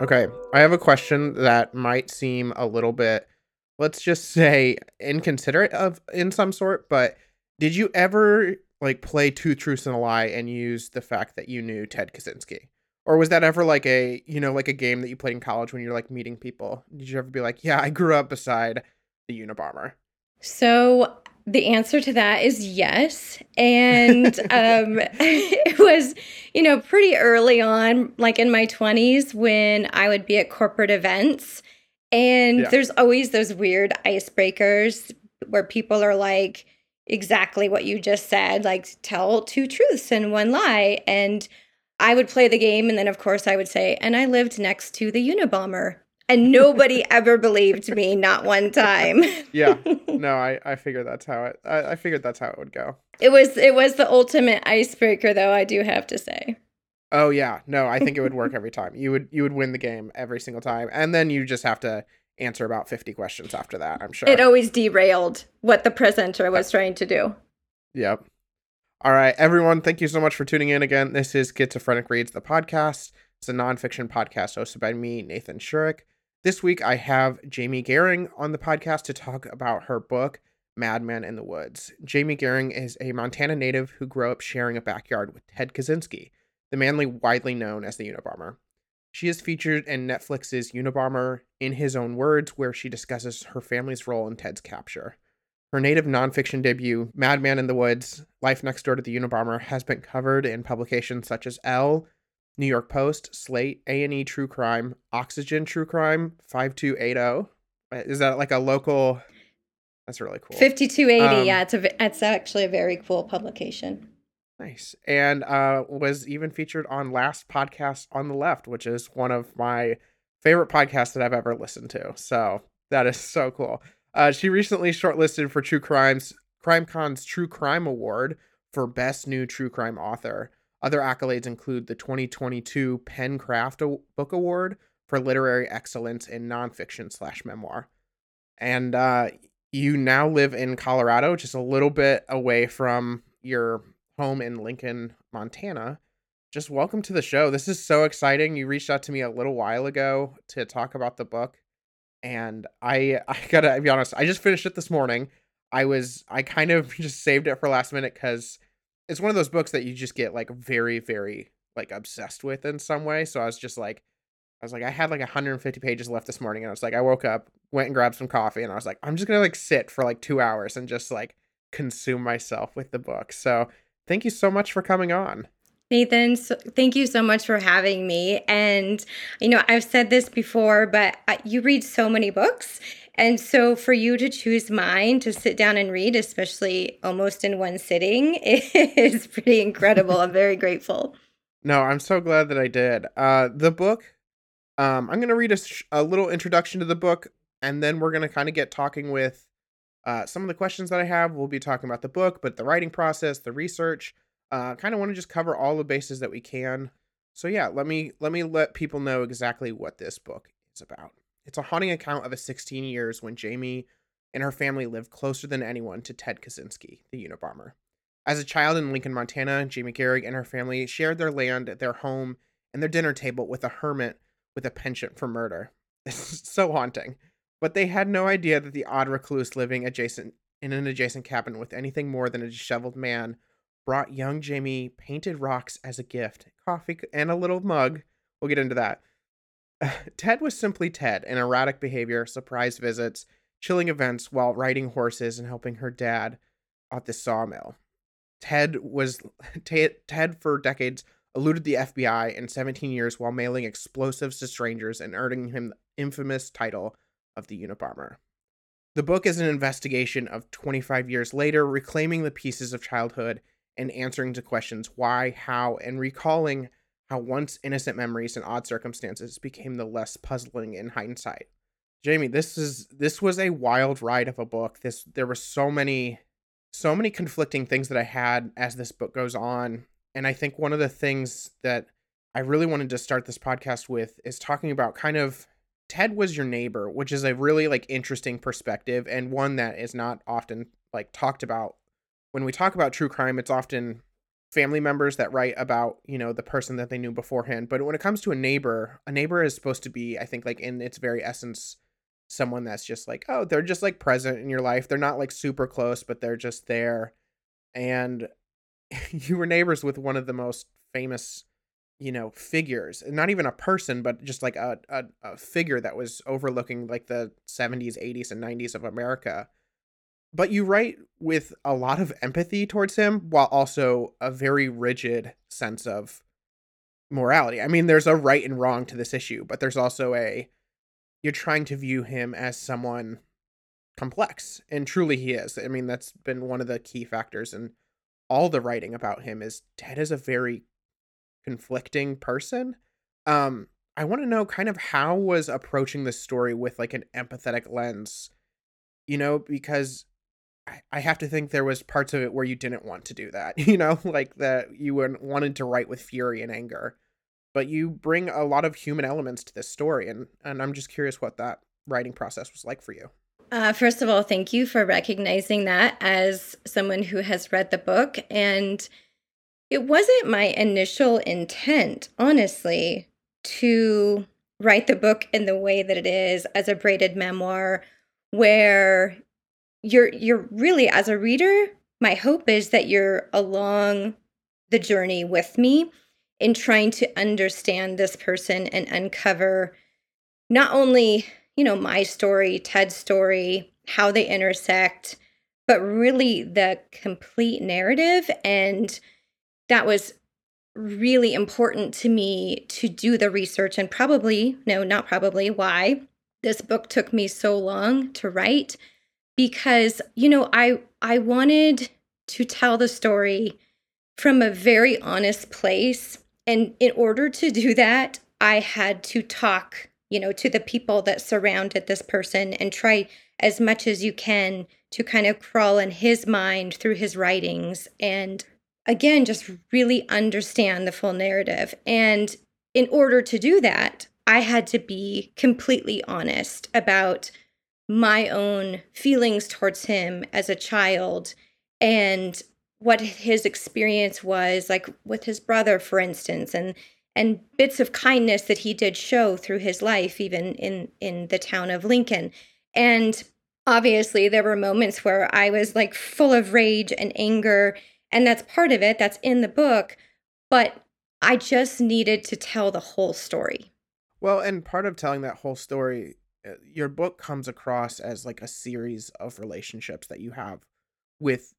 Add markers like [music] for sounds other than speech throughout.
Okay, I have a question that might seem a little bit, let's just say, inconsiderate of in some sort. But did you ever like play Two Truths and a Lie and use the fact that you knew Ted Kaczynski? Or was that ever like a you know like a game that you played in college when you're like meeting people? Did you ever be like, yeah, I grew up beside the Unabomber? So the answer to that is yes. And [laughs] um, [laughs] it was, you know, pretty early on, like in my 20s, when I would be at corporate events. And Yeah. there's always those weird icebreakers where people are like, exactly what you just said, like tell two truths and one lie. And I would play the game. And then, of course, I would say, and I lived next to the Unabomber. And nobody ever believed me, not one time. [laughs] Yeah. [laughs] No, I I figured that's how it. I, I figured that's how it would go. It was it was the ultimate icebreaker though, I do have to say. Oh yeah, no, I think it would work every time. You would you would win the game every single time, and then you just have to answer about fifty questions after that. I'm sure. It always derailed what the presenter was trying to do. Yep. All right, everyone. Thank you so much for tuning in again. This is Schizophrenic Reads, the podcast. It's a nonfiction podcast hosted by me, Nathan Shurik. This week, I have Jamie Gehring on the podcast to talk about her book, Madman in the Woods. Jamie Gehring is a Montana native who grew up sharing a backyard with Ted Kaczynski, the manly widely known as the Unabomber. She is featured in Netflix's Unabomber in his own words, where she discusses her family's role in Ted's capture. Her native nonfiction debut, Madman in the Woods Life Next Door to the Unabomber, has been covered in publications such as Elle, New York Post, Slate, A&E True Crime, Oxygen True Crime, 5280. Uh, Is that like a local? That's really cool. 5280, Um, yeah, it's a it's actually a very cool publication. Nice. And uh, was even featured on Last Podcast on the Left, which is one of my favorite podcasts that I've ever listened to. So that is so cool. Uh, she recently shortlisted for True Crimes CrimeCon's True Crime Award for Best New True Crime Author. Other accolades include the 2022 PenCraft Book Award for literary excellence in nonfiction slash memoir. And uh, you now live in Colorado, just a little bit away from your home in Lincoln, Montana. Just welcome to the show. This is so exciting. You reached out to me a little while ago to talk about the book, and I I gotta be honest. I just finished it this morning. I was I kind of [laughs] just saved it for last minute because it's one of those books that you just get like very very like obsessed with in some way. So I was just like, I was like, I had like 150 pages left this morning, and I was like, I woke up, went and grabbed some coffee, and I was like, I'm just gonna like sit for like two hours and just like consume myself with the book. So thank you so much for coming on. Nathan, so, thank you so much for having me. And, you know, I've said this before, but you read so many books. And so for you to choose mine to sit down and read, especially almost in one sitting, [laughs] is pretty incredible. I'm very grateful. No, I'm so glad that I did. Uh, the book, um, I'm gonna read a, sh- a little introduction to the book, and then we're gonna kind of get talking with uh, some of the questions that I have. We'll be talking about the book, but the writing process, the research. Uh, kind of want to just cover all the bases that we can. So yeah, let me let me let people know exactly what this book is about. It's a haunting account of a 16 years when Jamie and her family lived closer than anyone to Ted Kaczynski, the Unabomber. As a child in Lincoln, Montana, Jamie Gehring and her family shared their land, their home, and their dinner table with a hermit with a penchant for murder. [laughs] It's so haunting. But they had no idea that the odd recluse living adjacent in an adjacent cabin with anything more than a disheveled man brought young Jamie painted rocks as a gift, coffee and a little mug. We'll get into that. [sighs] Ted was simply Ted, an erratic behavior, surprise visits, chilling events while riding horses and helping her dad at the sawmill. Ted was [laughs] Ted, Ted for decades eluded the FBI in 17 years while mailing explosives to strangers and earning him the infamous title of the Unabomber. The book is an investigation of 25 years later, reclaiming the pieces of childhood and answering to questions why, how, and recalling how once innocent memories and odd circumstances became the less puzzling in hindsight. Jamie, this is this was a wild ride of a book. This there were so many so many conflicting things that I had as this book goes on. And I think one of the things that I really wanted to start this podcast with is talking about kind of Ted was your neighbor, which is a really like interesting perspective and one that is not often like talked about. When we talk about true crime, it's often family members that write about you know the person that they knew beforehand but when it comes to a neighbor a neighbor is supposed to be i think like in its very essence someone that's just like oh they're just like present in your life. They're not like super close but they're just there. And [laughs] you were neighbors with one of the most famous you know figures not even a person but just like a, a, a figure that was overlooking like the 70s 80s and 90s of america but you write with a lot of empathy towards him while also a very rigid sense of morality. I mean, there's a right and wrong to this issue, but there's also a you're trying to view him as someone complex, and truly he is. I mean, that's been one of the key factors in all the writing about him is Ted is a very conflicting person. Um, I want to know kind of how was approaching this story with like an empathetic lens, you know, because I have to think there was parts of it where you didn't want to do that, [laughs] you know, like that you wanted to write with fury and anger, but you bring a lot of human elements to this story, and and I'm just curious what that writing process was like for you. Uh, first of all, thank you for recognizing that as someone who has read the book, and it wasn't my initial intent, honestly, to write the book in the way that it is as a braided memoir where you're you're really as a reader my hope is that you're along the journey with me in trying to understand this person and uncover not only you know my story ted's story how they intersect but really the complete narrative. And that was really important to me to do the research and probably no not probably why this book took me so long to write because you know I I wanted to tell the story from a very honest place. And in order to do that I had to talk you know to the people that surrounded this person and try as much as you can to kind of crawl in his mind through his writings and again just really understand the full narrative. And in order to do that I had to be completely honest about my own feelings towards him as a child and what his experience was like with his brother for instance and and bits of kindness that he did show through his life even in in the town of Lincoln. And obviously there were moments where I was like full of rage and anger and that's part of it that's in the book but I just needed to tell the whole story. Well and part of telling that whole story Uh, your book comes across as like a series of relationships that you have with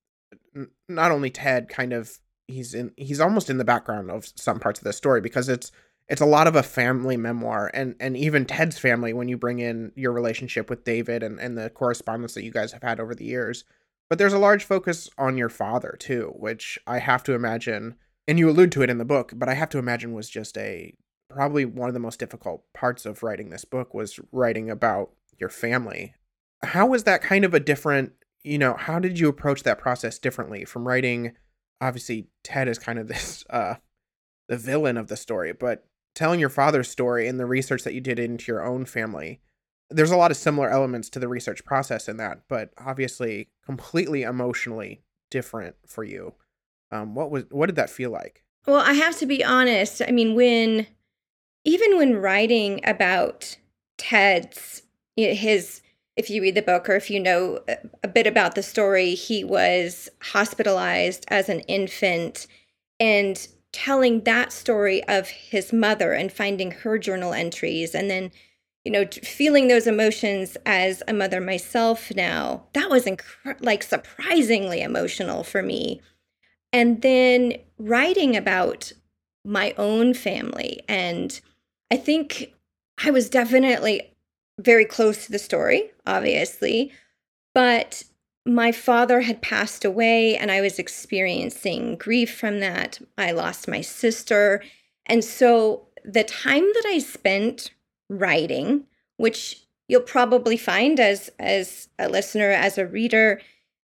not only Ted kind of he's in he's almost in the background of some parts of the story because it's it's a lot of a family memoir and and even Ted's family when you bring in your relationship with David and and the correspondence that you guys have had over the years. But there's a large focus on your father too which I have to imagine and you allude to it in the book but I have to imagine was just a probably one of the most difficult parts of writing this book was writing about your family. How was that kind of a different, you know, how did you approach that process differently from writing obviously Ted is kind of [laughs] this uh the villain of the story, but telling your father's story and the research that you did into your own family. There's a lot of similar elements to the research process in that, but obviously completely emotionally different for you. Um, what was what did that feel like? Well, I have to be honest. I mean, when even when writing about Ted's, his, if you read the book or if you know uh, a bit about the story, he was hospitalized as an infant and telling that story of his mother and finding her journal entries and then you know feeling those emotions as a mother myself now that was inc- like surprisingly emotional for me. And then writing about my own family and I think I was definitely very close to the story, obviously, but my father had passed away and I was experiencing grief from that. I lost my sister. And so the time that I spent writing, which you'll probably find as as a listener, as a reader,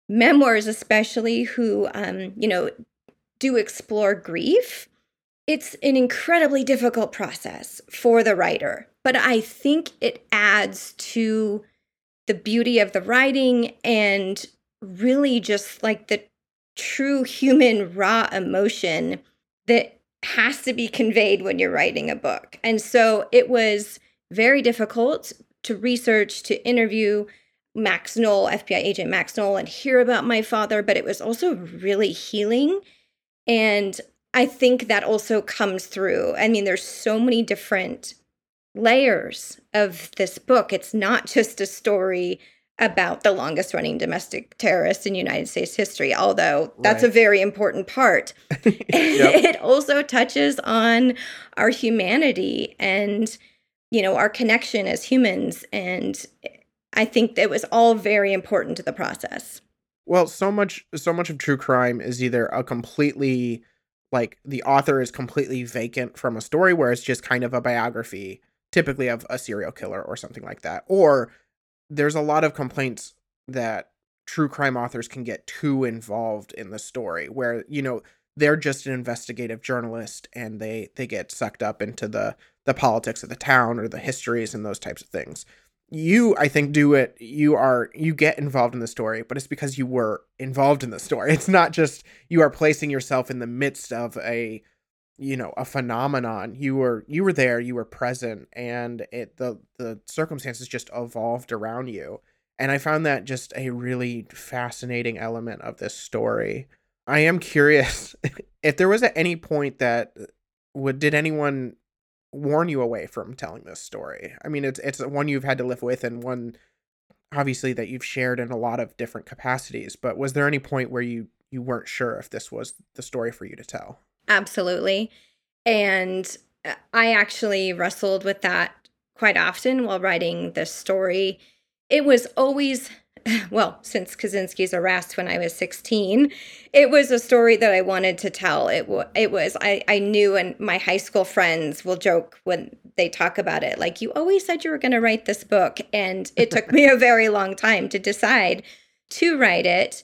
memoirs especially who um, you know, do explore grief it's an incredibly difficult process for the writer, but I think it adds to the beauty of the writing and really just like the true human raw emotion that has to be conveyed when you're writing a book. And so it was very difficult to research, to interview Max Noel, FBI agent Max Noel, and hear about my father, but it was also really healing. And I think that also comes through. I mean, there's so many different layers of this book. It's not [laughs] just a story about the longest running domestic terrorist in United States history, although that's right. a very important part. [laughs] [laughs] it also touches on our humanity and you know our connection as humans and I think it was all very important to the process. Well, so much so much of true crime is either a completely like the author is completely vacant from a story where it's just kind of a biography typically of a serial killer or something like that. Or there's a lot of complaints that true crime authors can get too involved in the story where you know they're just an investigative journalist and they they get sucked up into the the politics of the town or the histories and those types of things you i think do it you are you get involved in the story but it's because you were involved in the story. [laughs] It's not just you are placing yourself in the midst of a you know a phenomenon. You were you were there you were present and it the the circumstances just evolved around you. And i found that just a really fascinating element of this story. I am curious [laughs] if there was at any point that would did anyone warn you away from telling this story i mean it's it's one you've had to live with and one obviously that you've shared in a lot of different capacities but was there any point where you you weren't sure if this was the story for you to tell Absolutely. And uh, I actually wrestled with that quite often while writing this story. It was always, [sighs] well, since Kaczynski's arrest when I was 16, it was a story that I wanted to tell. It, w- it was, I, I knew, and my high school friends will joke when they talk about it, like, you always said you were going to write this book. And it took me a very long time to decide to write it.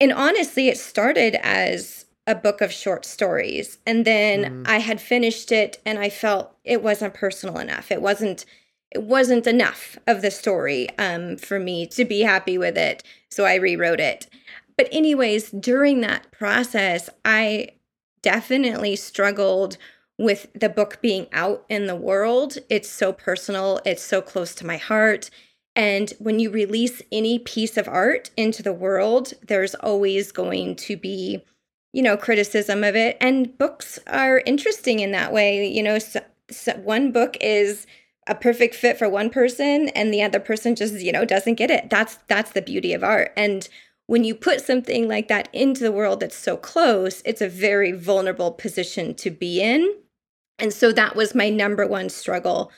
And honestly, it started as a book of short stories. And then mm. I had finished it and I felt it wasn't personal enough. It wasn't wasn't enough of the story um, for me to be happy with it. So I rewrote it. But anyways, during that process, I definitely struggled with the book being out in the world. It's so personal, it's so close to my heart. And when you release any piece of art into the world, there's always going to be you know criticism of it and books are interesting in that way you know so, so one book is a perfect fit for one person and the other person just you know doesn't get it. That's that's the beauty of art. And when you put something like that into the world that's so close it's a very vulnerable position to be in. And so that was my number one struggle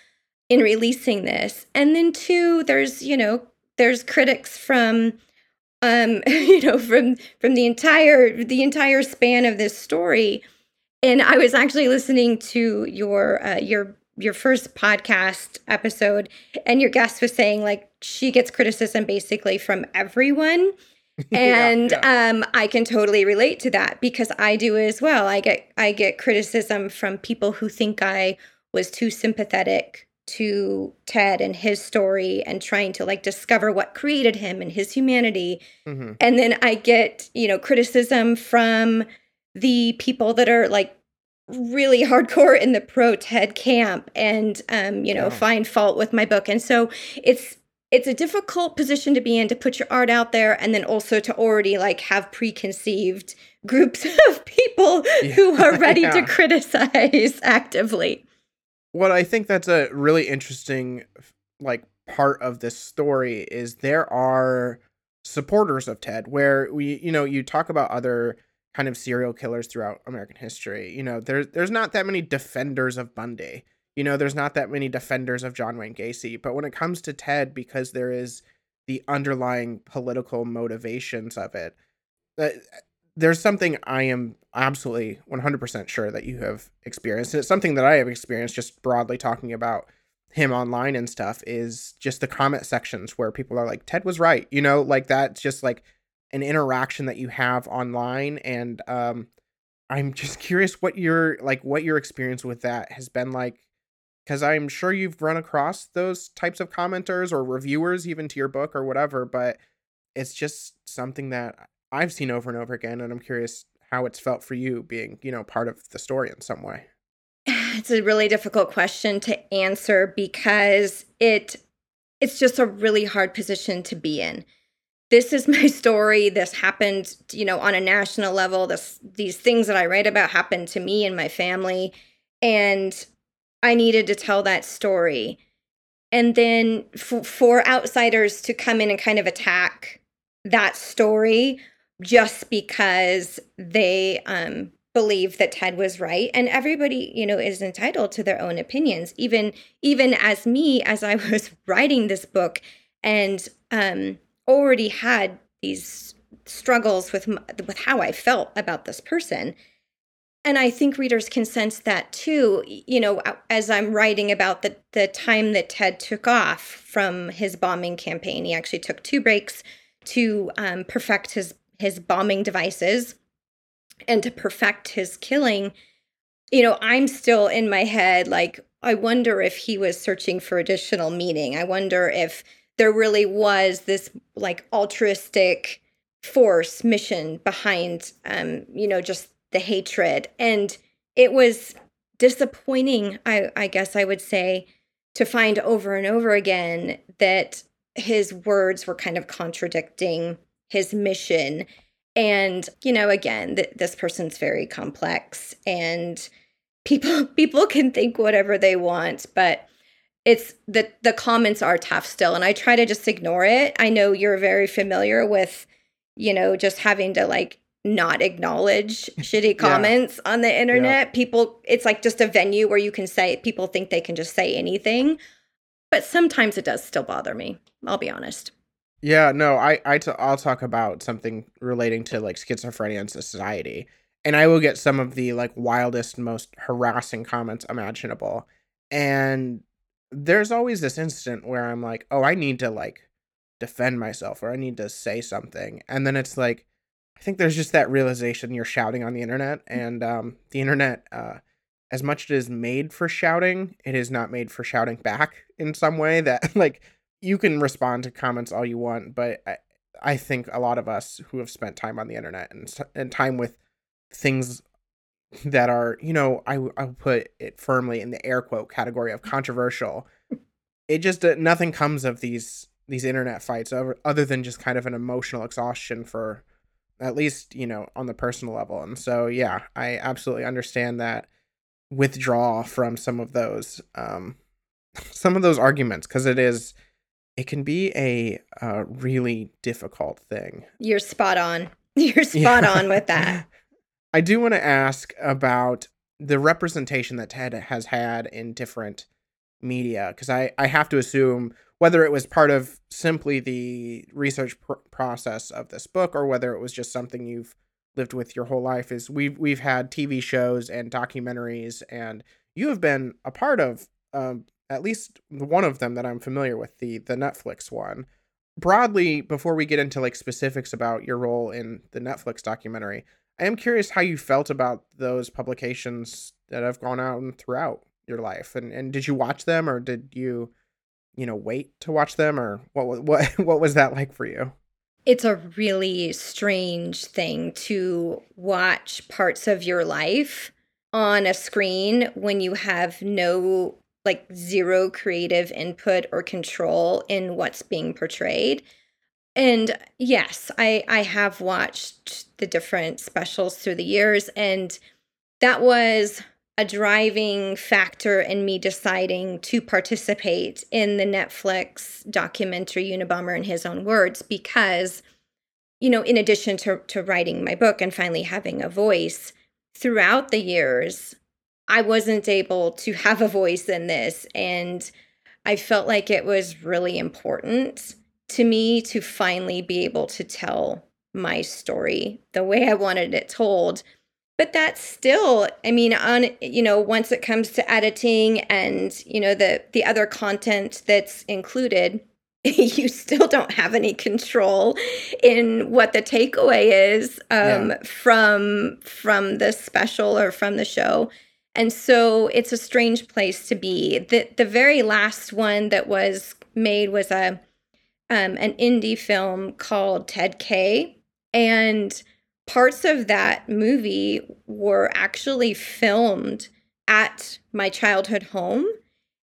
in releasing this. And then two there's you know there's critics from um [laughs] you know from from the entire the entire span of this story. And i was actually listening to your uh, your your first podcast episode and your guest was saying like she gets criticism basically from everyone [laughs] and yeah, yeah. um i can totally relate to that because i do as well i get i get criticism from people who think i was too sympathetic to Ted and his story and trying to like discover what created him and his humanity. Mm-hmm. And then I get, you know, criticism from the people that are like really hardcore in the pro Ted camp and um, you know, yeah. find fault with my book. And so it's it's a difficult position to be in to put your art out there and then also to already like have preconceived [laughs] groups of people yeah. who are [laughs] ready yeah. to criticize [laughs] actively what I think that's a really interesting like part of this story is there are supporters of Ted where we you know you talk about other kind of serial killers throughout American history. You know, there's there's not that many defenders of Bundy. You know, there's not that many defenders of John Wayne Gacy, but when it comes to Ted because there is the underlying political motivations of it, that there's something I am absolutely 100% sure that you have experienced. And it's something that I have experienced just broadly talking about him online and stuff is just the comment sections where people are like, Ted was right. You know, like that's just like an interaction that you have online. And um, I'm just curious what your like what your experience with that has been like. Because I'm sure you've run across those types of commenters or reviewers even to your book or whatever, but it's just something that I've seen over and over again, and I'm curious how it's felt for you being, you know, part of the story in some way. [sighs] It's a really difficult question to answer because it it's just a really hard position to be in. This is my [laughs] story. This happened, you know, on a national level. This these things that I write about happened to me and my family and I needed to tell that story. And then for, for outsiders to come in and kind of attack that story just because they um, believe that Ted was right and everybody you know is entitled to their own opinions even even as me as I [laughs] was writing this book and um already had these struggles with with how I felt about this person and I think readers can sense that too you know as I'm writing about the the time that Ted took off from his bombing campaign he actually took two breaks to um, perfect his his bombing devices and to perfect his killing, you know, I'm still in my head like, I wonder if he was searching for additional meaning. I wonder if there really was this like altruistic force mission behind um you know just the hatred. And it was disappointing i i guess i would say to find over and over again that his words were kind of contradicting his mission. And you know again th- this person's very complex and people [laughs] people can think whatever they want but it's the the comments are tough still and i try to just ignore it i know you're very familiar with you know just having to like not acknowledge [laughs] shitty comments yeah. on the internet yeah. people it's like just a venue where you can say people think they can just say anything but sometimes it does still bother me i'll be honest yeah, no, I I t- I'll talk about something relating to like schizophrenia and society, and I will get some of the like wildest, most harassing comments imaginable, and there's always this instant where I'm like, oh, I need to like defend myself or I need to say something, and then it's like, I think there's just that realization you're shouting on the internet, mm. and um, the internet, uh, as much as it is made for shouting, it is not made for shouting back in some way that [laughs] like you can respond to comments all you want, but I, I think a lot of us who have spent time on the internet and and time with things that are, you know, I I put it firmly in the air quote category of controversial. It just uh, nothing comes of these these internet fights over, other than just kind of an emotional exhaustion for at least, you know, on the personal level. And so yeah, I absolutely understand that withdraw from some of those um [laughs] some of those arguments because it is it can be a uh, really difficult thing. You're spot on. [laughs] You're spot yeah. on with that. [laughs] I do want to ask about the representation that Ted has had in different media because I, I have to assume whether it was part of simply the research pr- process of this book or whether it was just something you've lived with your whole life is we've we've had TV shows and documentaries and you have been a part of um, at least one of them that I'm familiar with, the the Netflix one. Broadly, before we get into like specifics about your role in the Netflix documentary, I am curious how you felt about those publications that have gone out and throughout your life. And and did you watch them or did you, you know, wait to watch them or what what what [laughs] was that like for you? It's a really strange thing to watch parts of your life on a screen when you have no like zero creative input or control in what's being portrayed. And yes, I I have watched the different specials through the years and that was a driving factor in me deciding to participate in the Netflix documentary Unabomber in his own words because you know in addition to to writing my book and finally having a voice throughout the years I wasn't able to have a voice in this. And I felt like it was really important to me to finally be able to tell my story the way I wanted it told. But that's still, I mean, on you know, once it comes to editing and you know the the other content that's included, [laughs] you still don't have any control in what the takeaway is um, yeah. from from the special or from the show. And so it's a strange place to be. The the very last one that was made was a um, an indie film called Ted K. And parts of that movie were actually filmed at my childhood home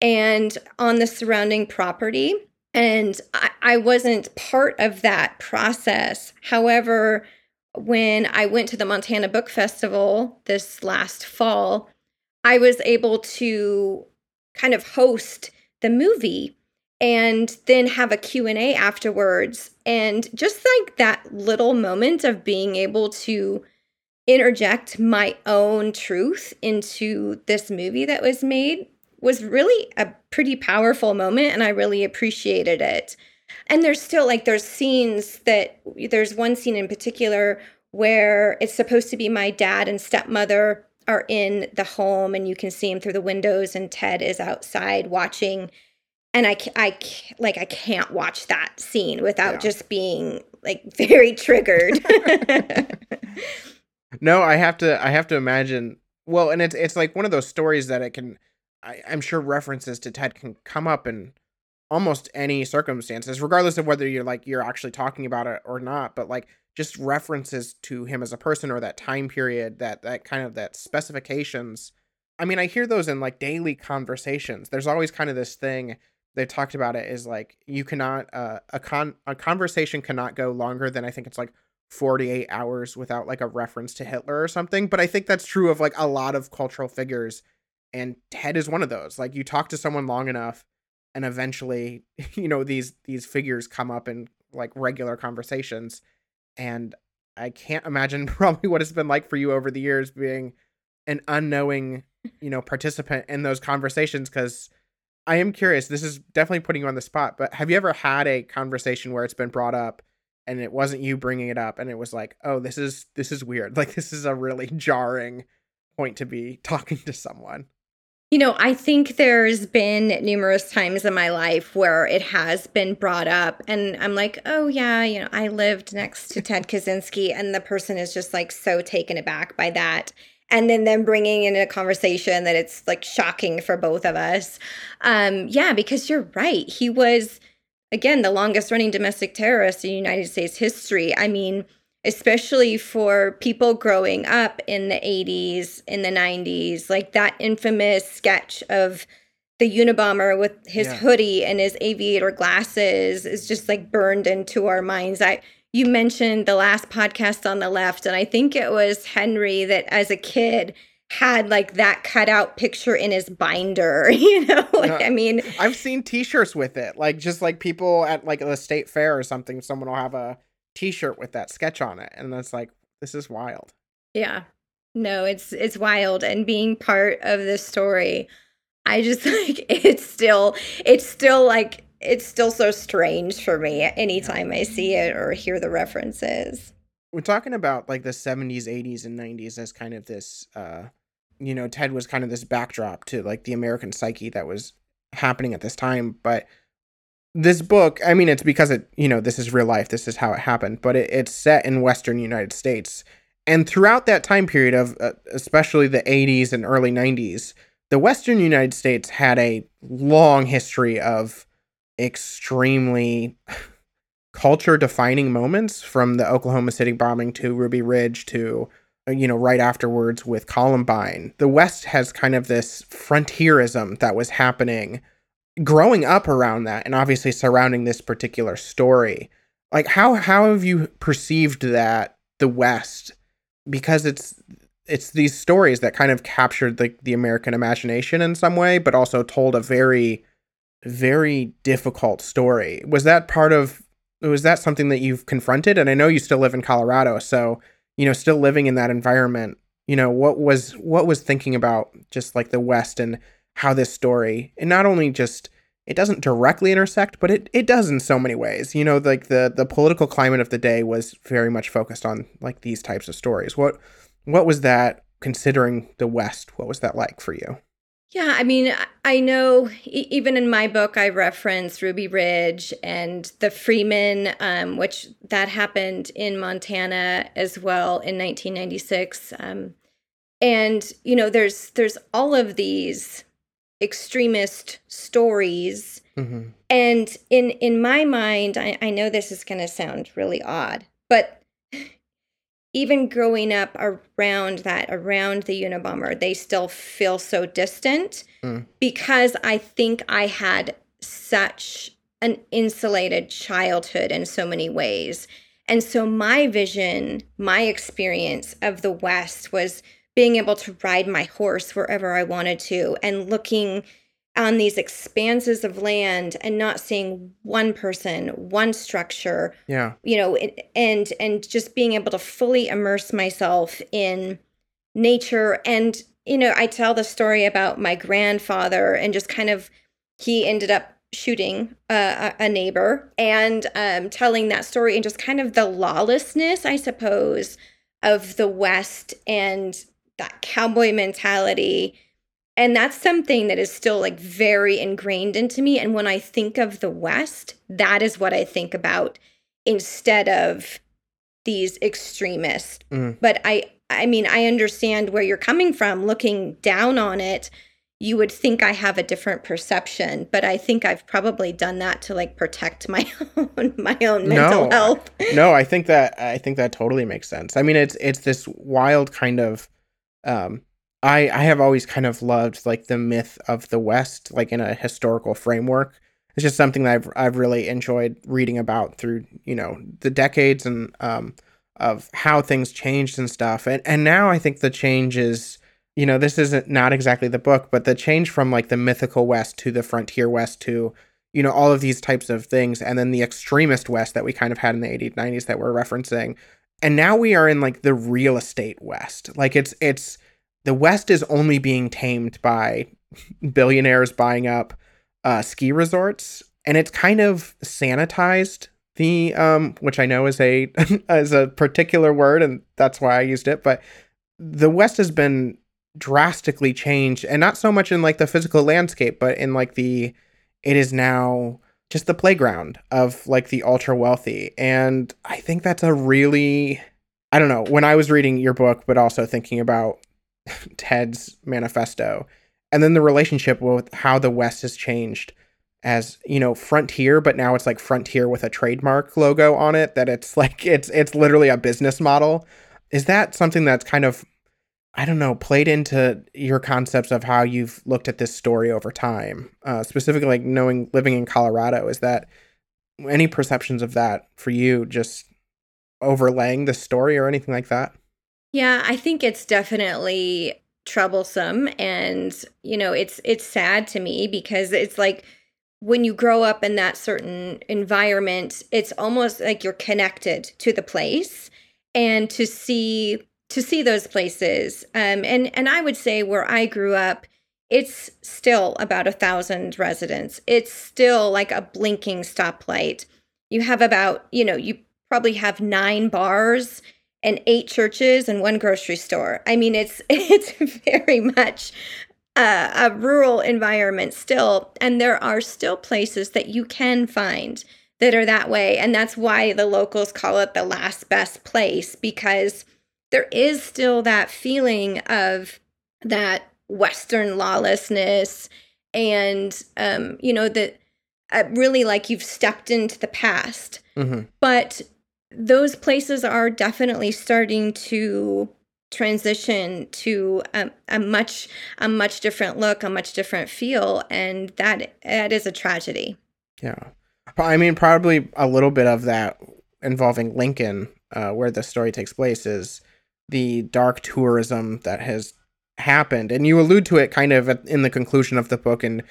and on the surrounding property. And I, I, wasn't part of that process. However, when I went to the Montana Book Festival this last fall, I was able to kind of host the movie and then have a Q&A afterwards and just like that little moment of being able to interject my own truth into this movie that was made was really a pretty powerful moment and I really appreciated it. And there's still like there's scenes that there's one scene in particular where it's supposed to be my dad and stepmother are in the home and you can see him through the windows and Ted is outside watching and I, I like I can't watch that scene without yeah. just being like [laughs] very triggered. [laughs] no, I have to I have to imagine well, and it's it's like one of those stories that it can I, I'm sure references to Ted can come up in almost any circumstances, regardless of whether you're like you're actually talking about it or not. But like just references to him as a person or that time period, that that kind of that specifications. I mean, I hear those in like daily conversations. There's always kind of this thing they talked about it is like you cannot uh, a con a conversation cannot go longer than I think it's like 48 hours without like a reference to Hitler or something. But I think that's true of like a lot of cultural figures, and Ted is one of those. Like you talk to someone long enough, and eventually, [laughs] you know these these figures come up in like regular conversations, and I can't imagine [laughs] probably what it's been like for you over the years being an unknowing [laughs] you know participant in those conversations because I am curious. This is definitely putting you on the spot, but have you ever had a conversation where it's been brought up and it wasn't you bringing it up and it was like, "Oh, this is this is weird. [laughs] Like this is a really jarring point to be [laughs] talking to someone." You know, I think there's been numerous times in my life where it has been brought up, and I'm like, oh, yeah, you know, I lived next to Ted Kaczynski, and the person is just like so taken aback by that and then them bringing in a conversation that it's like shocking for both of us. Um, yeah, because you're right. He was, again, the longest running domestic terrorist in United States history. I mean, especially for people growing up in the 80s, in the 90s, like that infamous sketch of the Unabomber with his yeah. hoodie and his aviator glasses is just like burned into our minds. I you mentioned the last podcast on the left, and I think it was Henry that as a kid had like that cutout picture in his binder, [laughs] you know? like, I mean, I've seen t shirts with it, like just like people at like the state fair or something, someone will have a t shirt with that sketch on it. And it's like, this is wild. Yeah. No, it's it's wild. And being part of this story, I just [laughs] like it's still it's still like it's still so strange for me anytime I see it or hear the references. We're talking about like the 70s, 80s, and 90s as kind of this, uh, you know, Ted was kind of this backdrop to like the American psyche that was happening at this time. But this book, I mean, it's because it, you know, this is real life, this is how it happened, but it, it's set in Western United States. And throughout that time period of uh, especially the 80s and early 90s, the Western United States had a long history of extremely culture defining moments from the Oklahoma City bombing to Ruby Ridge to uh, you know right afterwards with Columbine. The West has kind of this frontierism that was happening growing up around that and obviously surrounding this particular story. Like how how have you perceived that the West because it's it's these stories that kind of captured the the American imagination in some way but also told a very very difficult story. Was that part of was that something that you've confronted? And I know you still live in Colorado, so you know, still living in that environment, you know, what was what was thinking about just like the West and how this story and not only just it doesn't directly intersect, but it, it does in so many ways. You know, like the the political climate of the day was very much focused on like these types of stories. What what was that considering the West? What was that like for you? Yeah, I mean, I know even in my book, I reference Ruby Ridge and the Freemen, um, which that happened in Montana as well in 1996. Um, and you know, there's there's all of these extremist stories, mm-hmm. and in in my mind, I, I know this is going to sound really odd, but even growing up around that, around the Unabomber, they still feel so distant mm. because I think I had such an insulated childhood in so many ways. And so my vision, my experience of the West was being able to ride my horse wherever I wanted to and looking on these expanses of land and not seeing one person one structure. Yeah. You know and and just being able to fully immerse myself in nature. And you know i tell the story about my grandfather and just kind of he ended up shooting a, a neighbor and um, telling that story and just kind of the lawlessness i suppose of the west and that cowboy mentality and that's something that is still like very ingrained into me. And when i think of the west that is what i think about instead of these extremists. Mm. but i i mean i understand where you're coming from. Looking down on it you would think i have a different perception but i think i've probably done that to like protect [laughs] my own my own mental no, health. No i think that i think that totally makes sense. I mean it's it's this wild kind of um I I have always kind of loved like the myth of the West, like in a historical framework. It's just something that I've I've really enjoyed reading about through you know the decades and um of how things changed and stuff. And and now I think the change is you know this isn't not exactly the book, but the change from like the mythical West to the frontier West to you know all of these types of things, and then the extremist West that we kind of had in the 80s 90s that we're referencing. And now we are in like the real estate West. Like it's it's the West is only being tamed by billionaires buying up uh, ski resorts, and it's kind of sanitized the um, which I know is a [laughs] is a particular word, and that's why I used it. But the West has been drastically changed, and not so much in like the physical landscape, but in like the it is now just the playground of like the ultra wealthy, and I think that's a really I don't know. When I was reading your book, but also thinking about [laughs] Ted's manifesto, and then the relationship with how the West has changed as you know frontier but now it's like frontier with a trademark logo on it that it's [laughs] like it's it's literally a business model. Is that something that's kind of i don't know played into your concepts of how you've looked at this story over time? Uh, specifically like knowing living in colorado is that any perceptions of that for you just overlaying the story or anything like that yeah, I think it's definitely troublesome and you know, it's it's sad to me because it's like when you grow up in that certain environment, it's almost like you're connected to the place and to see to see those places. Um and and I would say where I grew up, it's still about a thousand residents. It's still like a blinking stoplight. You have about, you know, you probably have nine bars and eight churches and one grocery store. I mean, it's [laughs] it's very much a, a rural environment still, and there are still places that you can find that are that way, and that's why the locals call it the last best place because there is still that feeling of that Western lawlessness, and um, you know that. Uh, really like you've stepped into the past. Mm-hmm. But those places are definitely starting to transition to a, a, much a much different look a much different feel and that that is a tragedy. Yeah. I mean probably a little bit of that involving lincoln uh, where the story takes place is the dark tourism that has happened. And you allude to it kind of in the conclusion of the book and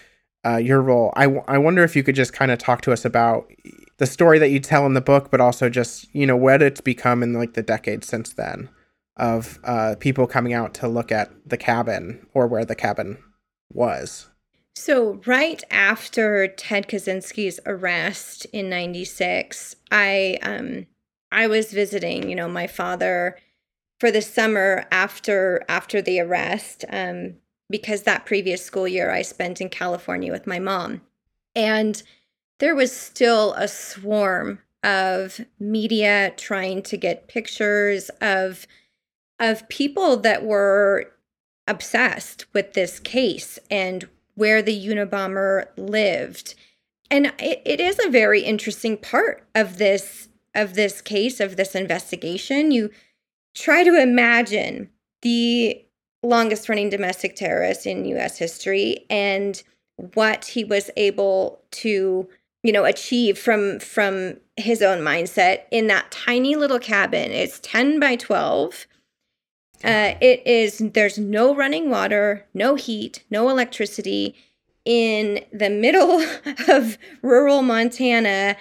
uh, your role I, w- I wonder if you could just kind of talk to us about the story that you tell in the book, but also just you know what it's become in like the decades since then of uh, people coming out to look at the cabin or where the cabin was. So right after Ted Kaczynski's arrest in '96, I um I was visiting, you know, my father for the summer after after the arrest, um, because that previous school year I spent in California with my mom, and there was still a swarm of media trying to get pictures of of people that were obsessed with this case and where the Unabomber lived. And it, it is a very interesting part of this of this case of this investigation. You try to imagine the longest running domestic terrorist in US history and what he was able to you know achieve from from his own mindset in that tiny little cabin. It's 10 by 12 uh, it is there's no running water no heat no electricity in the middle [laughs] of rural montana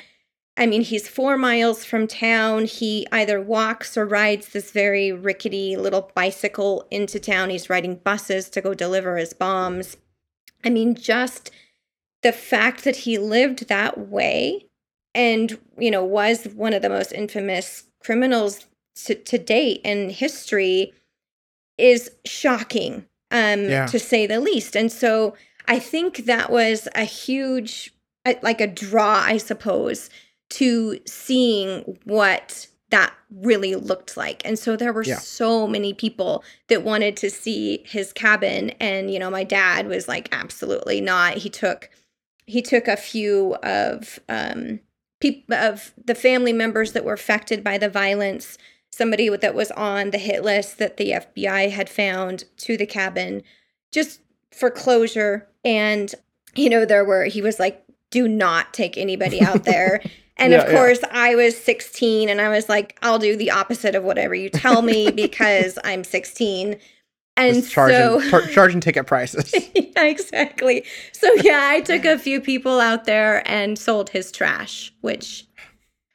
I mean, he's four miles from town. He either walks or rides this very rickety little bicycle into town. He's riding buses to go deliver his bombs. I mean, just the fact that he lived that way and, you know, was one of the most infamous criminals to, to date in history is shocking, um, yeah. to say the least. And so I think that was a huge, like a draw, I suppose to seeing what that really looked like. And so there were yeah. so many people that wanted to see his cabin and you know my dad was like absolutely not. He took he took a few of um people of the family members that were affected by the violence, somebody that was on the hit list that the FBI had found to the cabin just for closure and you know there were he was like do not take anybody out there [laughs] And yeah, of course, yeah. I was 16 and I was like, I'll do the opposite of whatever you tell me [laughs] because I'm 16. And Just charging, so charging [laughs] ticket prices. [laughs] yeah, exactly. So yeah, I took a few people out there and sold his trash, which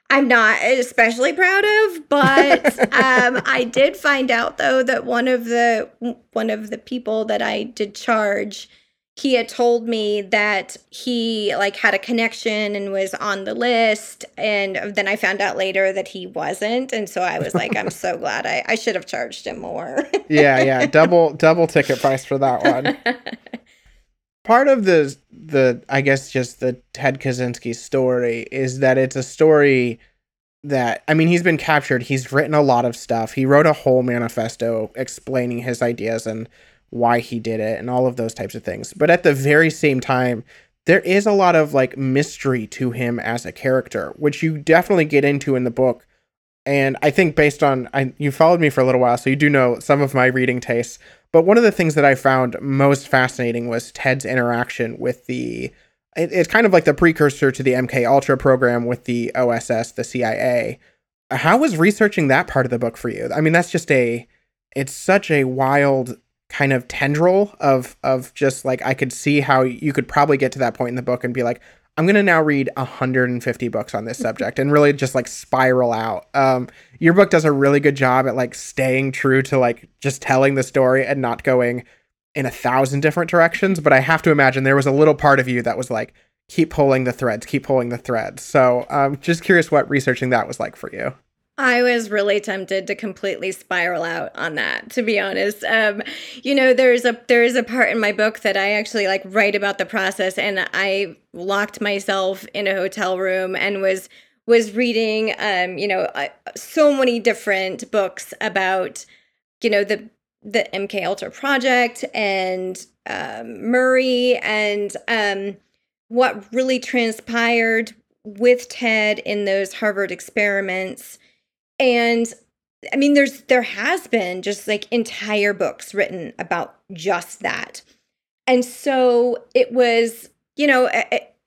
I'm not especially proud of, but um, I did find out though that one of the one of the people that I did charge he had told me that he like had a connection and was on the list and then i found out later that he wasn't and so i was like i'm so [laughs] glad i, I should have charged him more. Yeah yeah double double ticket price for that one. [laughs] Part of the the i guess just the ted kaczynski story is that it's a story that i mean he's been captured he's written a lot of stuff he wrote a whole manifesto explaining his ideas and why he did it and all of those types of things. But at the very same time, there is a lot of like mystery to him as a character, which you definitely get into in the book. And I think based on I, you followed me for a little while, so you do know some of my reading tastes. But one of the things that I found most fascinating was Ted's interaction with the. It, it's kind of like the precursor to the MK Ultra program with the OSS, the CIA. How was researching that part of the book for you? I mean, that's just a. It's such a wild kind of tendril of of just like I could see how you could probably get to that point in the book and be like, I'm gonna now read 150 books on this subject and really just like spiral out. Um, your book does a really good job at like staying true to like just telling the story and not going in a thousand different directions. But I have to imagine there was a little part of you that was like, keep pulling the threads, keep pulling the threads. So um, just curious what researching that was like for you. I was really tempted to completely spiral out on that, to be honest. Um, you know, there's a there is a part in my book that I actually like write about the process, and I locked myself in a hotel room and was was reading, um, you know, uh, so many different books about, you know, the the MK Ultra project and um, Murray and um, what really transpired with Ted in those Harvard experiments and I mean, there's there has been just like entire books written about just that. And so it was, you know,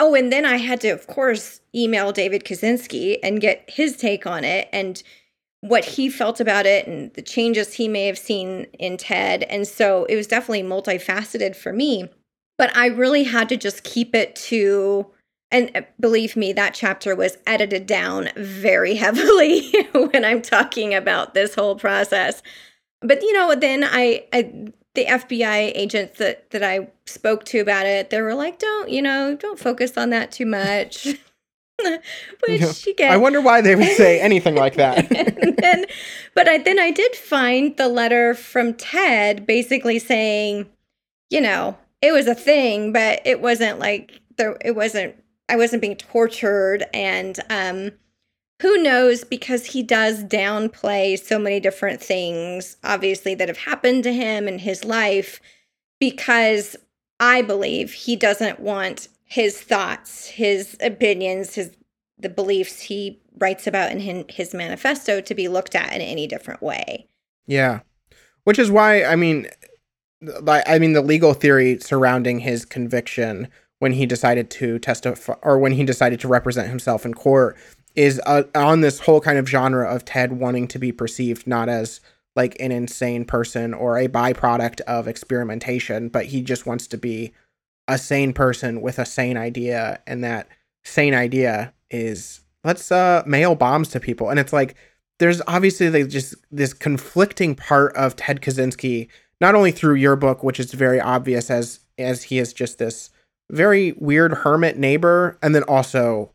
oh, and then I had to, of course, email David Kaczynski and get his take on it and what he felt about it and the changes he may have seen in Ted. And so it was definitely multifaceted for me. But I really had to just keep it to and uh, believe me, that chapter was edited down very [laughs] heavily when I'm talking about this whole process. But you know, then I, I the FBI agents that that I spoke to about it, they were like, "Don't, you know, don't focus on that too much." [laughs] Which again, I wonder why they would say anything like that. [laughs] then, but I then I did find the letter from Ted, basically saying, you know, it was a thing, but it wasn't like there. It wasn't I wasn't being tortured and um who knows because he does downplay so many different things obviously that have happened to him in his life because I believe he doesn't want his thoughts, his opinions, his the beliefs he writes about in his manifesto to be looked at in any different way. Yeah. Which is why I mean I mean the legal theory surrounding his conviction when he decided to testify or when he decided to represent himself in court is uh, on this whole kind of genre of Ted wanting to be perceived not as like an insane person or a byproduct of experimentation, but he just wants to be a sane person with a sane idea and that sane idea is let's uh mail bombs to people. And it's like there's obviously like just this conflicting part of Ted Kaczynski not only through your book which is very obvious as as he is just this very weird hermit neighbor and then also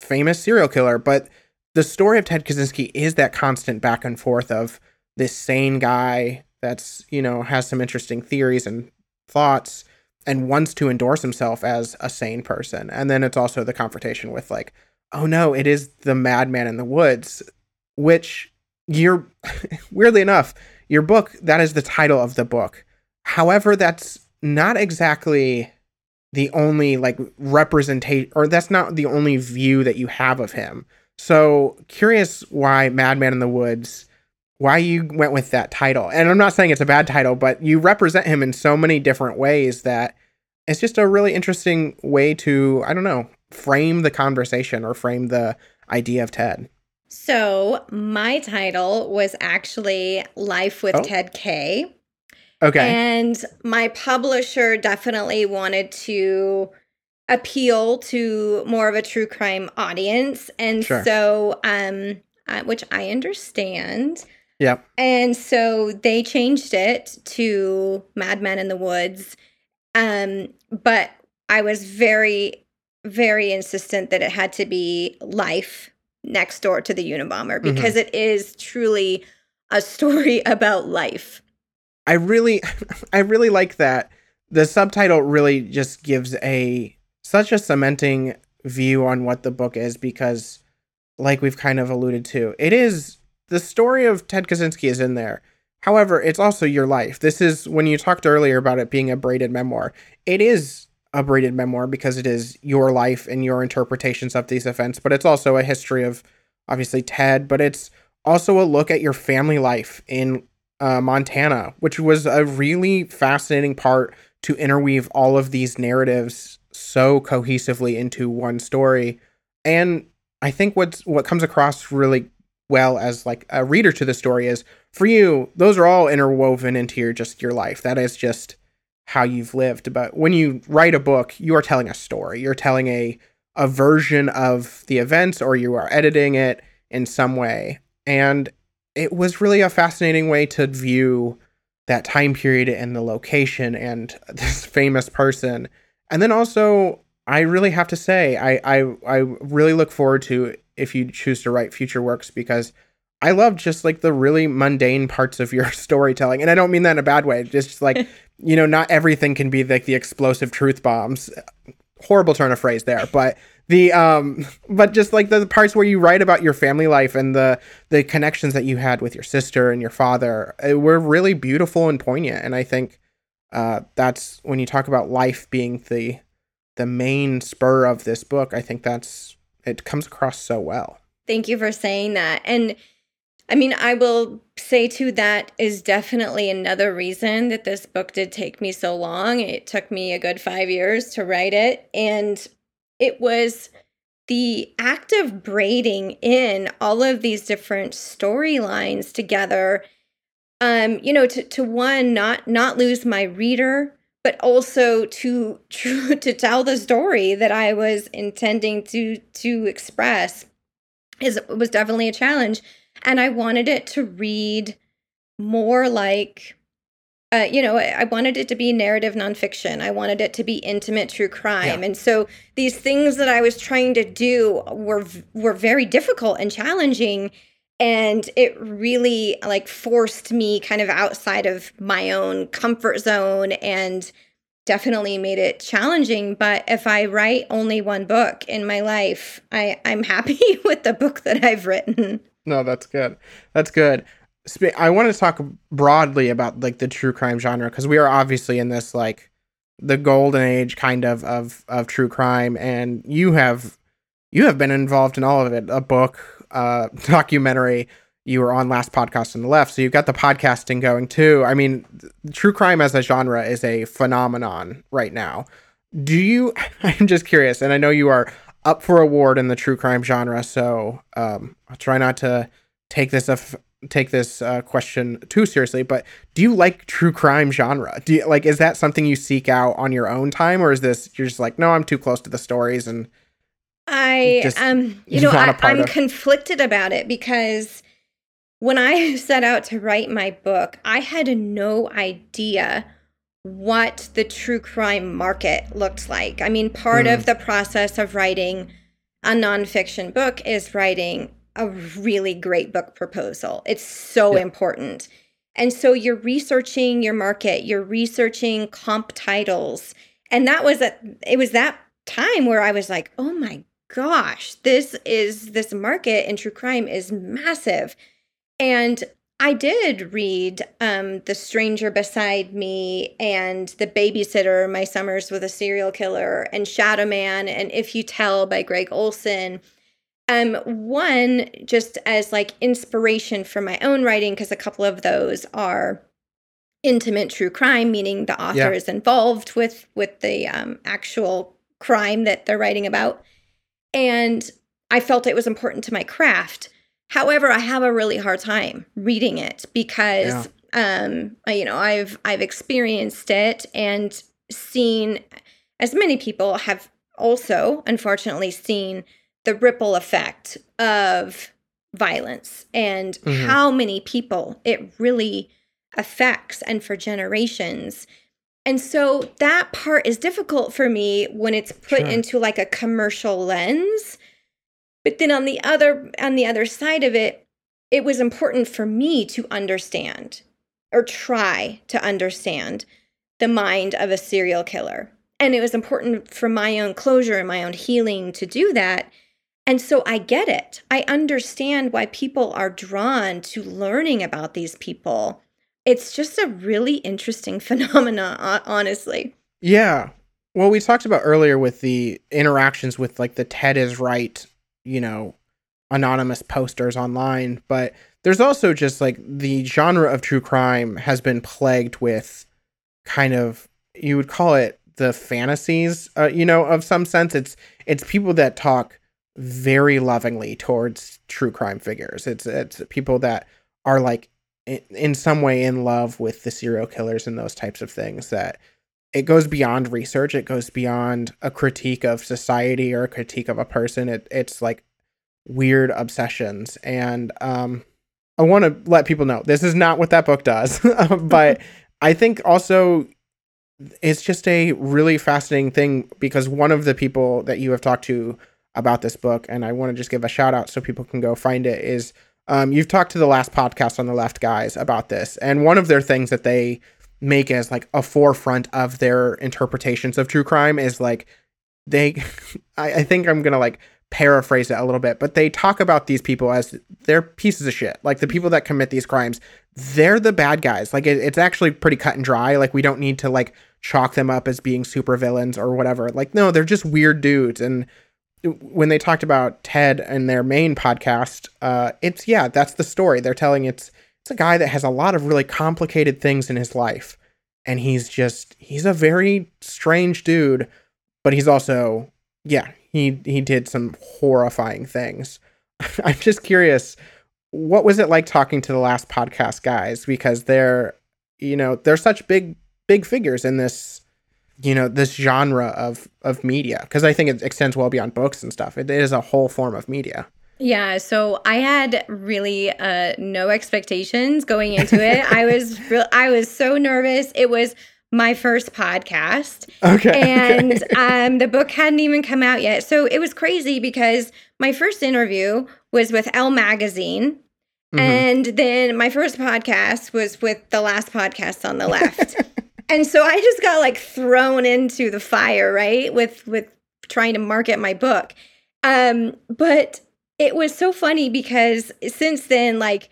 famous serial killer but the story of Ted Kaczynski is that constant back and forth of this sane guy that's you know has some interesting theories and thoughts and wants to endorse himself as a sane person. And then it's also the confrontation with like, oh no, it is the madman in the woods, which you're [laughs] weirdly enough, your book, that is the title of the book. However, that's not exactly the only like representation or that's not the only view that you have of him. So curious why Madman in the Woods why you went with that title. And I'm not saying it's a bad title, but you represent him in so many different ways that it's just a really interesting way to, I don't know, frame the conversation or frame the idea of Ted. So, my title was actually Life with oh. Ted K. Okay. And my publisher definitely wanted to appeal to more of a true crime audience. And sure. so, um, uh, which I understand. Yeah. And so they changed it to Madman in the Woods. Um, but I was very, very insistent that it had to be life next door to the Unabomber mm-hmm. because mm-hmm. it is truly a story [laughs] about life. I really [laughs] I really like that. The subtitle really just gives a such a cementing view on what the book is because like we've kind of alluded to, it is the story of Ted Kaczynski is in there. However, it's also your life. This is when you talked earlier about it being a braided memoir. It is a braided memoir because it is your life and your interpretations of these events, but it's also a history of obviously Ted, but it's also a look at your family life in uh, Montana, which was a really fascinating part to interweave all of these narratives so cohesively into one story. And I think what's what comes across really well as like a reader to the story is for you those are all interwoven into your just your life. That is just how you've lived. But when you write a book you are telling a story. You're telling a a version of the events or you are editing it in some way. And it was really a fascinating way to view that time period and the location and [laughs] this famous person and then also i really have to say i i, I really look forward to if you choose to write future works because I love just like the really mundane parts of your [laughs] storytelling. And I don't mean that in a bad way. Just like, [laughs] you know, not everything can be like the explosive truth bombs. Horrible turn of phrase there, but the um but just like the, the parts where you write about your family life and the the connections that you had with your sister and your father uh, were really beautiful and poignant and I think uh that's when you talk about life being the the main spur of this book, I think that's it comes across so well. Thank you for saying that. And I mean, I will say too that is definitely another reason that this book did take me so long. It took me a good five years to write it. And it was the act of braiding in all of these different storylines together. Um, you know, to, to one, not not lose my reader, but also to [laughs] to to tell the story that I was intending to to express is was definitely a challenge and I wanted it to read more like uh, you know, I wanted it to be narrative nonfiction. I wanted it to be intimate true crime, yeah. and so these things that I was trying to do were were very difficult and challenging. And it really like forced me kind of outside of my own comfort zone and definitely made it challenging. But if i write only one book in my life i i'm happy [laughs] with the book that i've written. No that's good. That's good i want to talk broadly about like the true crime genre because we are obviously in this like the golden age kind of of of true crime and you have you have been involved in all of it a book uh, documentary. you were on last podcast on the left, so you've got the podcasting going too. I mean, true crime as a genre is a phenomenon right now. Do you? [laughs] I'm just curious, and I know you are up for award in the true crime genre, so um, I'll try not to take this af- take this uh, question too seriously. But do you like true crime genre? Do you like is that something you seek out on your own time, or is this you're just like, no, I'm too close to the stories and I Just um you know I, I'm of- conflicted about it because when I [laughs] set out to write my book, I had no idea what the true crime market looked like. I mean, part Mm. of the process of writing a nonfiction book is writing a really great book proposal. It's so Yeah. important. And so you're researching your market, you're researching comp titles. And that was a it was that time where I was like, "Oh my gosh, this is this market in true crime is massive." And I did read um, The Stranger Beside Me and The Babysitter, My Summers with a Serial Killer, and Shadow Man and If You Tell by Gregg Olsen. Um, one just as like inspiration for my own writing, because a couple of those are intimate true crime, meaning the author Yeah. is involved with with the um, actual crime that they're writing about. And I felt it was important to my craft. However, I have a really hard time reading it because um you know, I've I've experienced it and seen as many people have also unfortunately seen the ripple effect of violence and Mhm. how many people it really affects and for generations. And so that part is difficult for me when it's put Sure. into like a commercial lens. But then on the other on the other side of it, it was important for me to understand or try to understand the mind of a serial killer. And it was important for my own closure and my own healing to do that. And so I get it. I understand why people are drawn to learning about these people. It's just a really interesting [laughs] phenomena, hon- honestly. Yeah. Well, we talked about earlier with the interactions with like the Ted is right, you know, anonymous posters online, but there's also just like the genre of true crime has been plagued with kind of you would call it the fantasies, uh, you know, of some sense. It's it's people that talk very lovingly towards true crime figures. It's it's people that are like in, in some way in love with the serial killers and those types of things that it goes beyond research. It goes beyond a critique of society or a critique of a person. It, it's like weird obsessions. And um i want to let people know this is not what that book does [laughs] but [laughs] i think also it's just a really fascinating thing because one of the people that you have talked to about this book and i want to just give a shout out so people can go find it is um, you've talked to the last podcast on the left guys about this and one of their things that they make as like a forefront of their interpretations of true crime is like they [laughs] I, I think i'm gonna like paraphrase it a little bit but they talk about these people as they're pieces of shit. Like the people that commit these crimes they're the bad guys. Like it, it's actually pretty cut and dry. Like we don't need to like chalk them up as being super villains or whatever. Like no they're just weird dudes and when they talked about ted and their main podcast uh it's yeah that's the story. They're telling it's it's a guy that has a lot of really complicated things in his life. And he's just he's a very strange dude but he's also yeah he he did some horrifying things. [laughs] I'm just curious what was it like talking to the last podcast guys? Because they're you know they're such big big figures in this you know this genre of of media because i think it extends well beyond books and stuff it is a whole form of media Yeah, so I had really uh, no expectations going into it. [laughs] I was real, I was so nervous. It was my first podcast, okay [laughs] and um, the book hadn't even come out yet. So it was crazy because my first interview was with Elle Magazine, Mhm. and then my first podcast was with the last podcast on the left. [laughs] and so I just got like thrown into the fire, right? With with trying to market my book. Um, but it was so funny because since then, like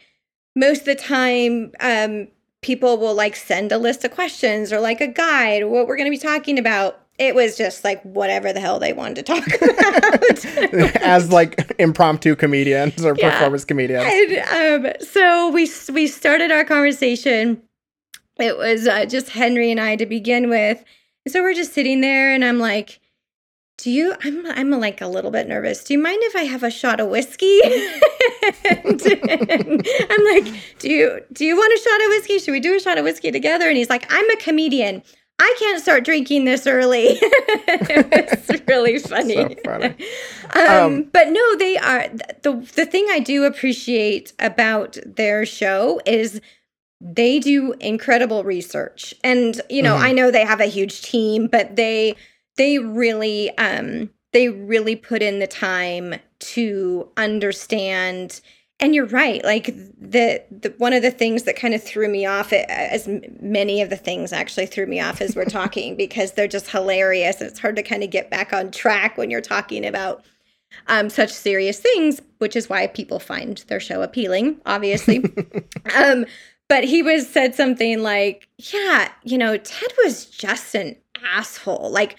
most of the time, um, people will like send a list of questions or like a guide, what we're going to be talking about. it was just like whatever the hell they wanted to talk [laughs] about as like impromptu comedians or yeah. performance comedians. And, um, so we we started our conversation. It was uh, just Henry and I to begin with. so we're just sitting there, and I'm like, do you i'm i'm like a little bit nervous. Do you mind if i have a shot of whiskey? And, [laughs] and i'm like do you do you want a shot of whiskey? Should we do a shot of whiskey together? And he's like i'm a comedian. I can't start drinking this early. [laughs] It's really funny, so funny. [laughs] Um, um, but no they are the the thing i do appreciate about their show is they do incredible research. And you know mm-hmm. i know they have a huge team but they they really um they really put in the time to understand. And you're right like the, the one of the things that kind of threw me off as many of the things actually threw me off as we're [laughs] talking because they're just hilarious and it's hard to kind of get back on track when you're talking about um, such serious things which is why people find their show appealing obviously. [laughs] Um, but he was said something like yeah you know ted was just an asshole. Like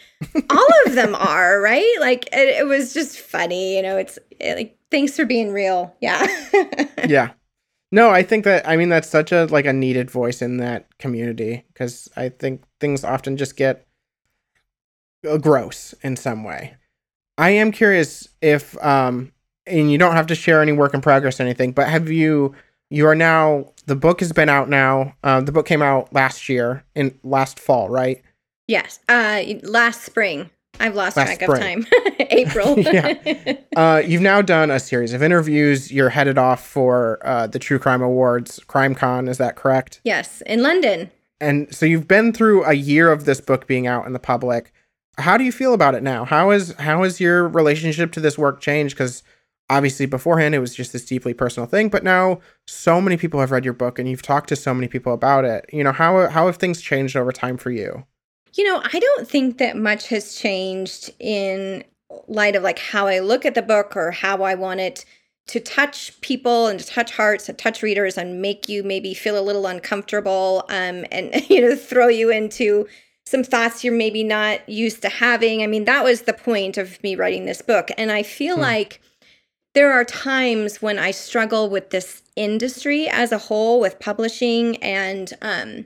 all of [laughs] them are, right? Like it, it was just funny, you know. It's it, like thanks for being real. Yeah. [laughs] yeah. No, I think that I mean that's such a like a needed voice in that community because I think things often just get uh, gross in some way. I am curious if um and you don't have to share any work in progress or anything, but have you you are now the book has been out now. Uh, the book came out last year in last fall, right? Yes. Uh, last spring. I've lost last track spring. of time. [laughs] April. [laughs] yeah. [laughs] Uh, you've now done a series of interviews. You're headed off for uh, the True Crime Awards, Crime Con. Is that correct? Yes, in London. And so you've been through a year of this book being out in the public. How do you feel about it now? How is how has your relationship to this work changed? Because obviously beforehand it was just this deeply personal thing, but now so many people have read your book and you've talked to so many people about it. You know how how have things changed over time for you? You know, I don't think that much has changed in light of like how I look at the book or how I want it to touch people and to touch hearts and touch readers and make you maybe feel a little uncomfortable um, and [laughs] you know throw you into some thoughts you're maybe not used to having. I mean, that was the point of me writing this book. And I feel hmm. like there are times when I struggle with this industry as a whole, with publishing and um,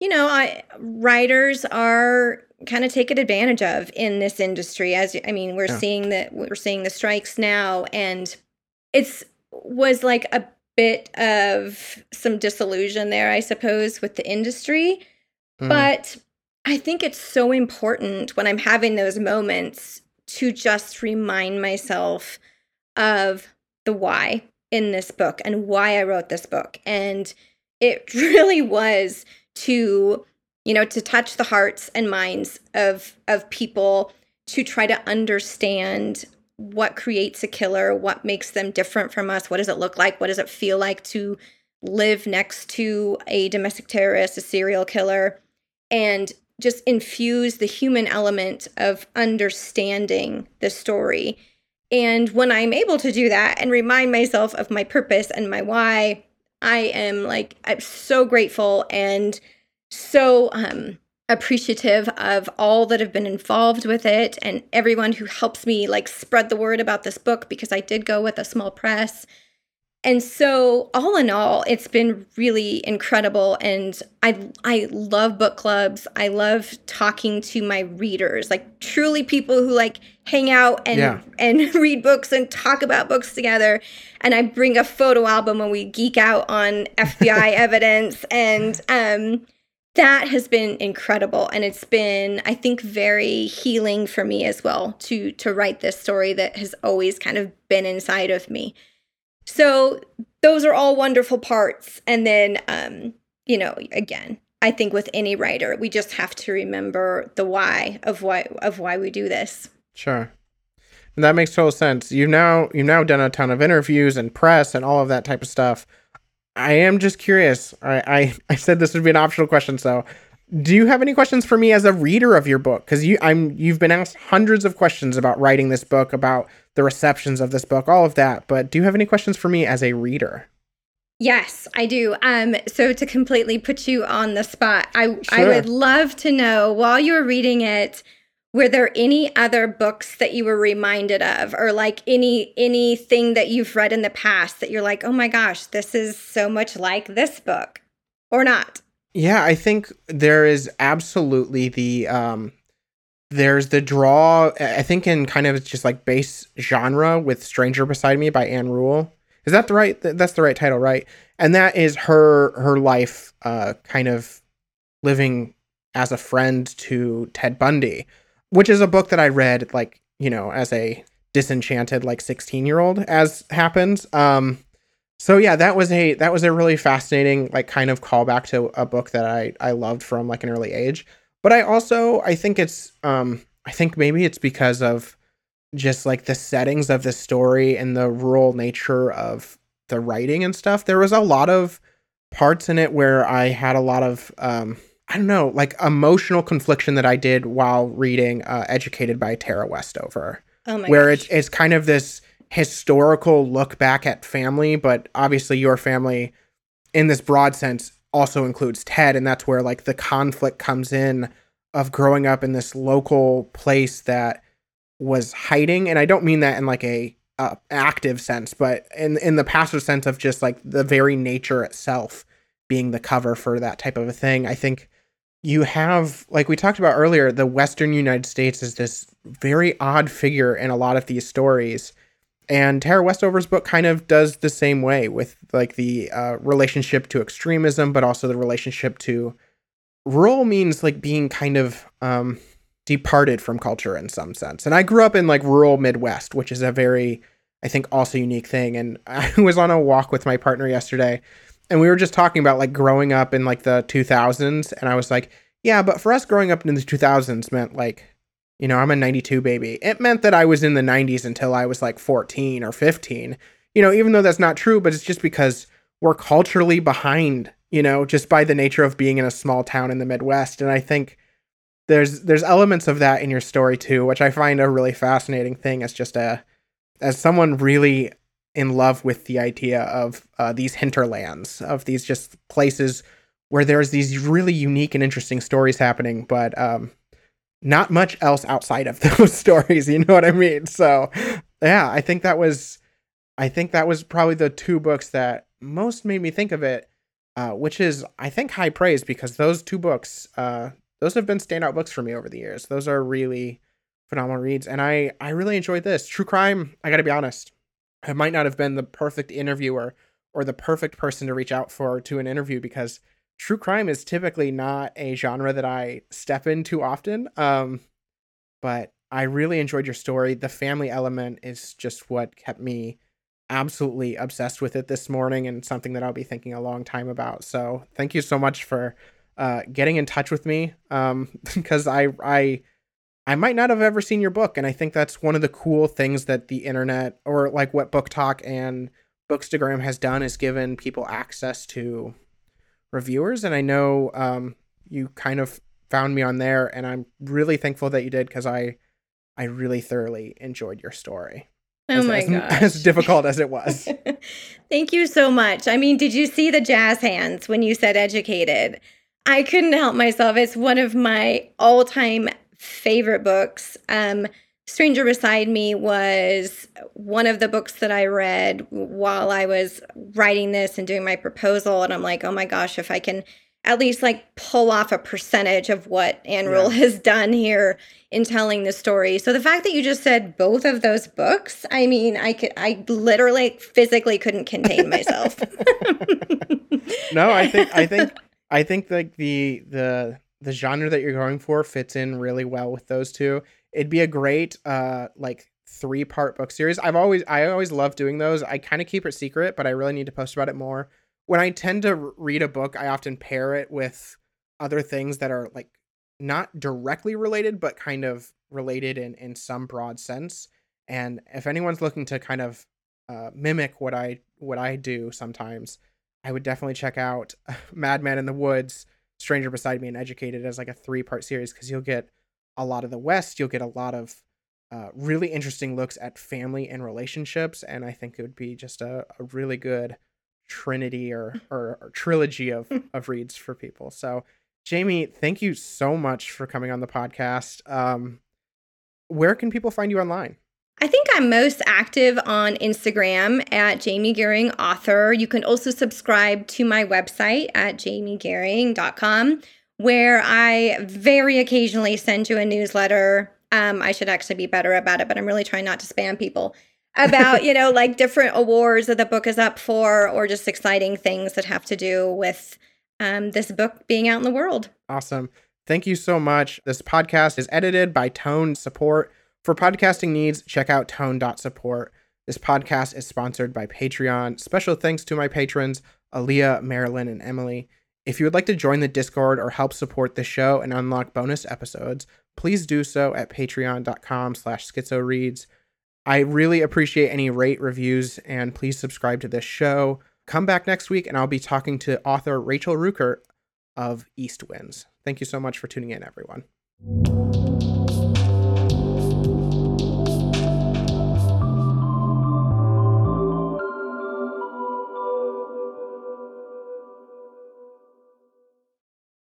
you know, I writers are kind of taken advantage of in this industry. As I mean, we're yeah. seeing that we're seeing the strikes now, and it's was like a bit of some disillusion there, I suppose, with the industry. Mm. But I think it's so important when I'm having those moments to just remind myself of the why in this book and why I wrote this book. And it [laughs] really was to you know to touch the hearts and minds of of people to try to understand what creates a killer what makes them different from us what does it look like what does it feel like to live next to a domestic terrorist a serial killer and just infuse the human element of understanding the story and when i'm able to do that and remind myself of my purpose and my why I am like I'm so grateful and so um appreciative of all that have been involved with it and everyone who helps me like spread the word about this book because I did go with a small press and so all in all it's been really incredible and i i love book clubs. I love talking to my readers like truly people who like hang out and yeah. and [laughs] read books and talk about books together. And i bring a photo album and we geek out on [laughs] fbi evidence and um that has been incredible and it's been i think very healing for me as well to to write this story that has always kind of been inside of me so those are all wonderful parts. And then, um, you know, again, I think with any writer, we just have to remember the why of why of why we do this. Sure. And that makes total sense. You've now you've now done a ton of interviews and press and all of that type of stuff. I am just curious. I I, [laughs] I said this would be an optional question, so do you have any questions for me as a reader of your book because you i'm you've been asked hundreds of questions about writing this book about the receptions of this book all of that but do you have any questions for me as a reader? Yes i do. Um so to completely put you on the spot i sure. i would love to know while you were reading it were there any other books that you were reminded of or like any anything that you've read in the past that you're like oh my gosh this is so much like this book or not? Yeah i think there is absolutely the um there's the draw i think in kind of just like base genre with stranger beside me by Ann Rule is that the right that's the right title right and that is her her life uh kind of living as a friend to ted bundy which is a book that I read like, you know, as a disenchanted like 16 year old as happens. Um so yeah, that was a that was a really fascinating like kind of callback to a book that I I loved from like an early age. But I also I think it's um I think maybe it's because of just like the settings of the story and the rural nature of the writing and stuff. There was a lot of parts in it where I had a lot of um I don't know, like emotional confliction that I did while reading uh, Educated by Tara Westover. Oh my where gosh. it's it's kind of this historical look back at family, but obviously your family in this broad sense also includes Ted and that's where like the conflict comes in of growing up in this local place that was hiding and I don't mean that in like a uh, active sense, but in in the passive sense of just like the very nature itself being the cover for that type of a thing. I think you have like we talked about earlier the western united states is this very odd figure in a lot of these stories and tara westover's book kind of does the same way with like the uh, relationship to extremism but also the relationship to rural means like being kind of um, departed from culture in some sense. And i grew up in like rural midwest which is a very i think also unique thing. And [laughs] i was on a walk with my partner yesterday and we were just talking about like growing up in like the 2000s and i was like yeah but for us growing up in the 2000s meant like you know i'm a 92 baby. It meant that i was in the 90s until i was like 14 or 15 you know even though that's not true but it's just because we're culturally behind you know just by the nature of being in a small town in the midwest. And i think there's there's elements of that in your story too which i find a really fascinating thing as just a as someone really in love with the idea of uh, these hinterlands, of these just places where there's these really unique and interesting stories happening, but um, not much else outside of [laughs] those stories. You know what I mean? So, yeah, I think that was, I think that was probably the two books that most made me think of it, uh, which is I think high praise because those two books, uh, those have been standout books for me over the years. Those are really phenomenal reads, and I I really enjoyed this true crime. I got to be honest. I might not have been the perfect interviewer or the perfect person to reach out for to an interview because true crime is typically not a genre that I step in too often. Um, but I really enjoyed your story. The family element is just what kept me absolutely obsessed with it this morning and something that I'll be thinking a long time about. So thank you so much for uh, getting in touch with me um, [laughs] because I I I might not have ever seen your book. And I think that's one of the cool things that the internet or like what BookTok and Bookstagram has done is given people access to reviewers. And I know um, you kind of found me on there, and I'm really thankful that you did because I I really thoroughly enjoyed your story. Oh as, my as, [laughs] gosh. As difficult as it was. [laughs] Thank you so much. I mean, did you see the jazz hands when you said educated? I couldn't help myself. It's one of my all time favorite books. Um, Stranger Beside Me was one of the books that I read while I was writing this and doing my proposal. And I'm like, oh my gosh, if I can at least like pull off a percentage of what Ann Rule Yeah. [laughs] has done here in telling the story. So the fact that you just said both of those books, I mean, I could, I literally physically couldn't contain myself. [laughs] [laughs] no, I think I think I think like the the the genre that you're going for fits in really well with those two. It'd be a great uh like three part book series. I've always I always love doing those. I kind of keep it secret, but I really need to post about it more. When I tend to read a book, I often pair it with other things that are like not directly related, but kind of related in in some broad sense. And if anyone's looking to kind of uh, mimic what I what I do sometimes, I would definitely check out [laughs] Madman in the Woods, Stranger Beside Me, and Educated as like a three part series because you'll get a lot of the West, you'll get a lot of uh, really interesting looks at family and relationships, and I think it would be just a, a really good trinity or, [laughs] or, or trilogy of [laughs] of reads for people. So, Jamie, thank you so much for coming on the podcast. Um, where can people find you online? I think I'm most active on Instagram at Jamie Gehring Author. You can also subscribe to my website at jamiegehring.com, where I very occasionally send you a newsletter. Um, I should actually be better about it, but I'm really trying not to spam people [laughs] about, you know, like different awards that the book is up for or just exciting things that have to do with um, this book being out in the world. Awesome. Thank you so much. This podcast is edited by Tone Support. For podcasting needs, check out tone.support. This podcast is sponsored by Patreon. Special thanks to my patrons, Aaliyah, Marilyn, and Emily. If you would like to join the Discord or help support the show and unlock bonus episodes, please do so at patreon.com slash schizoreads. I really appreciate any rate reviews and please subscribe to this show. Come back next week and I'll be talking to author Rachel Rucker of East Winds. Thank you so much for tuning in, everyone.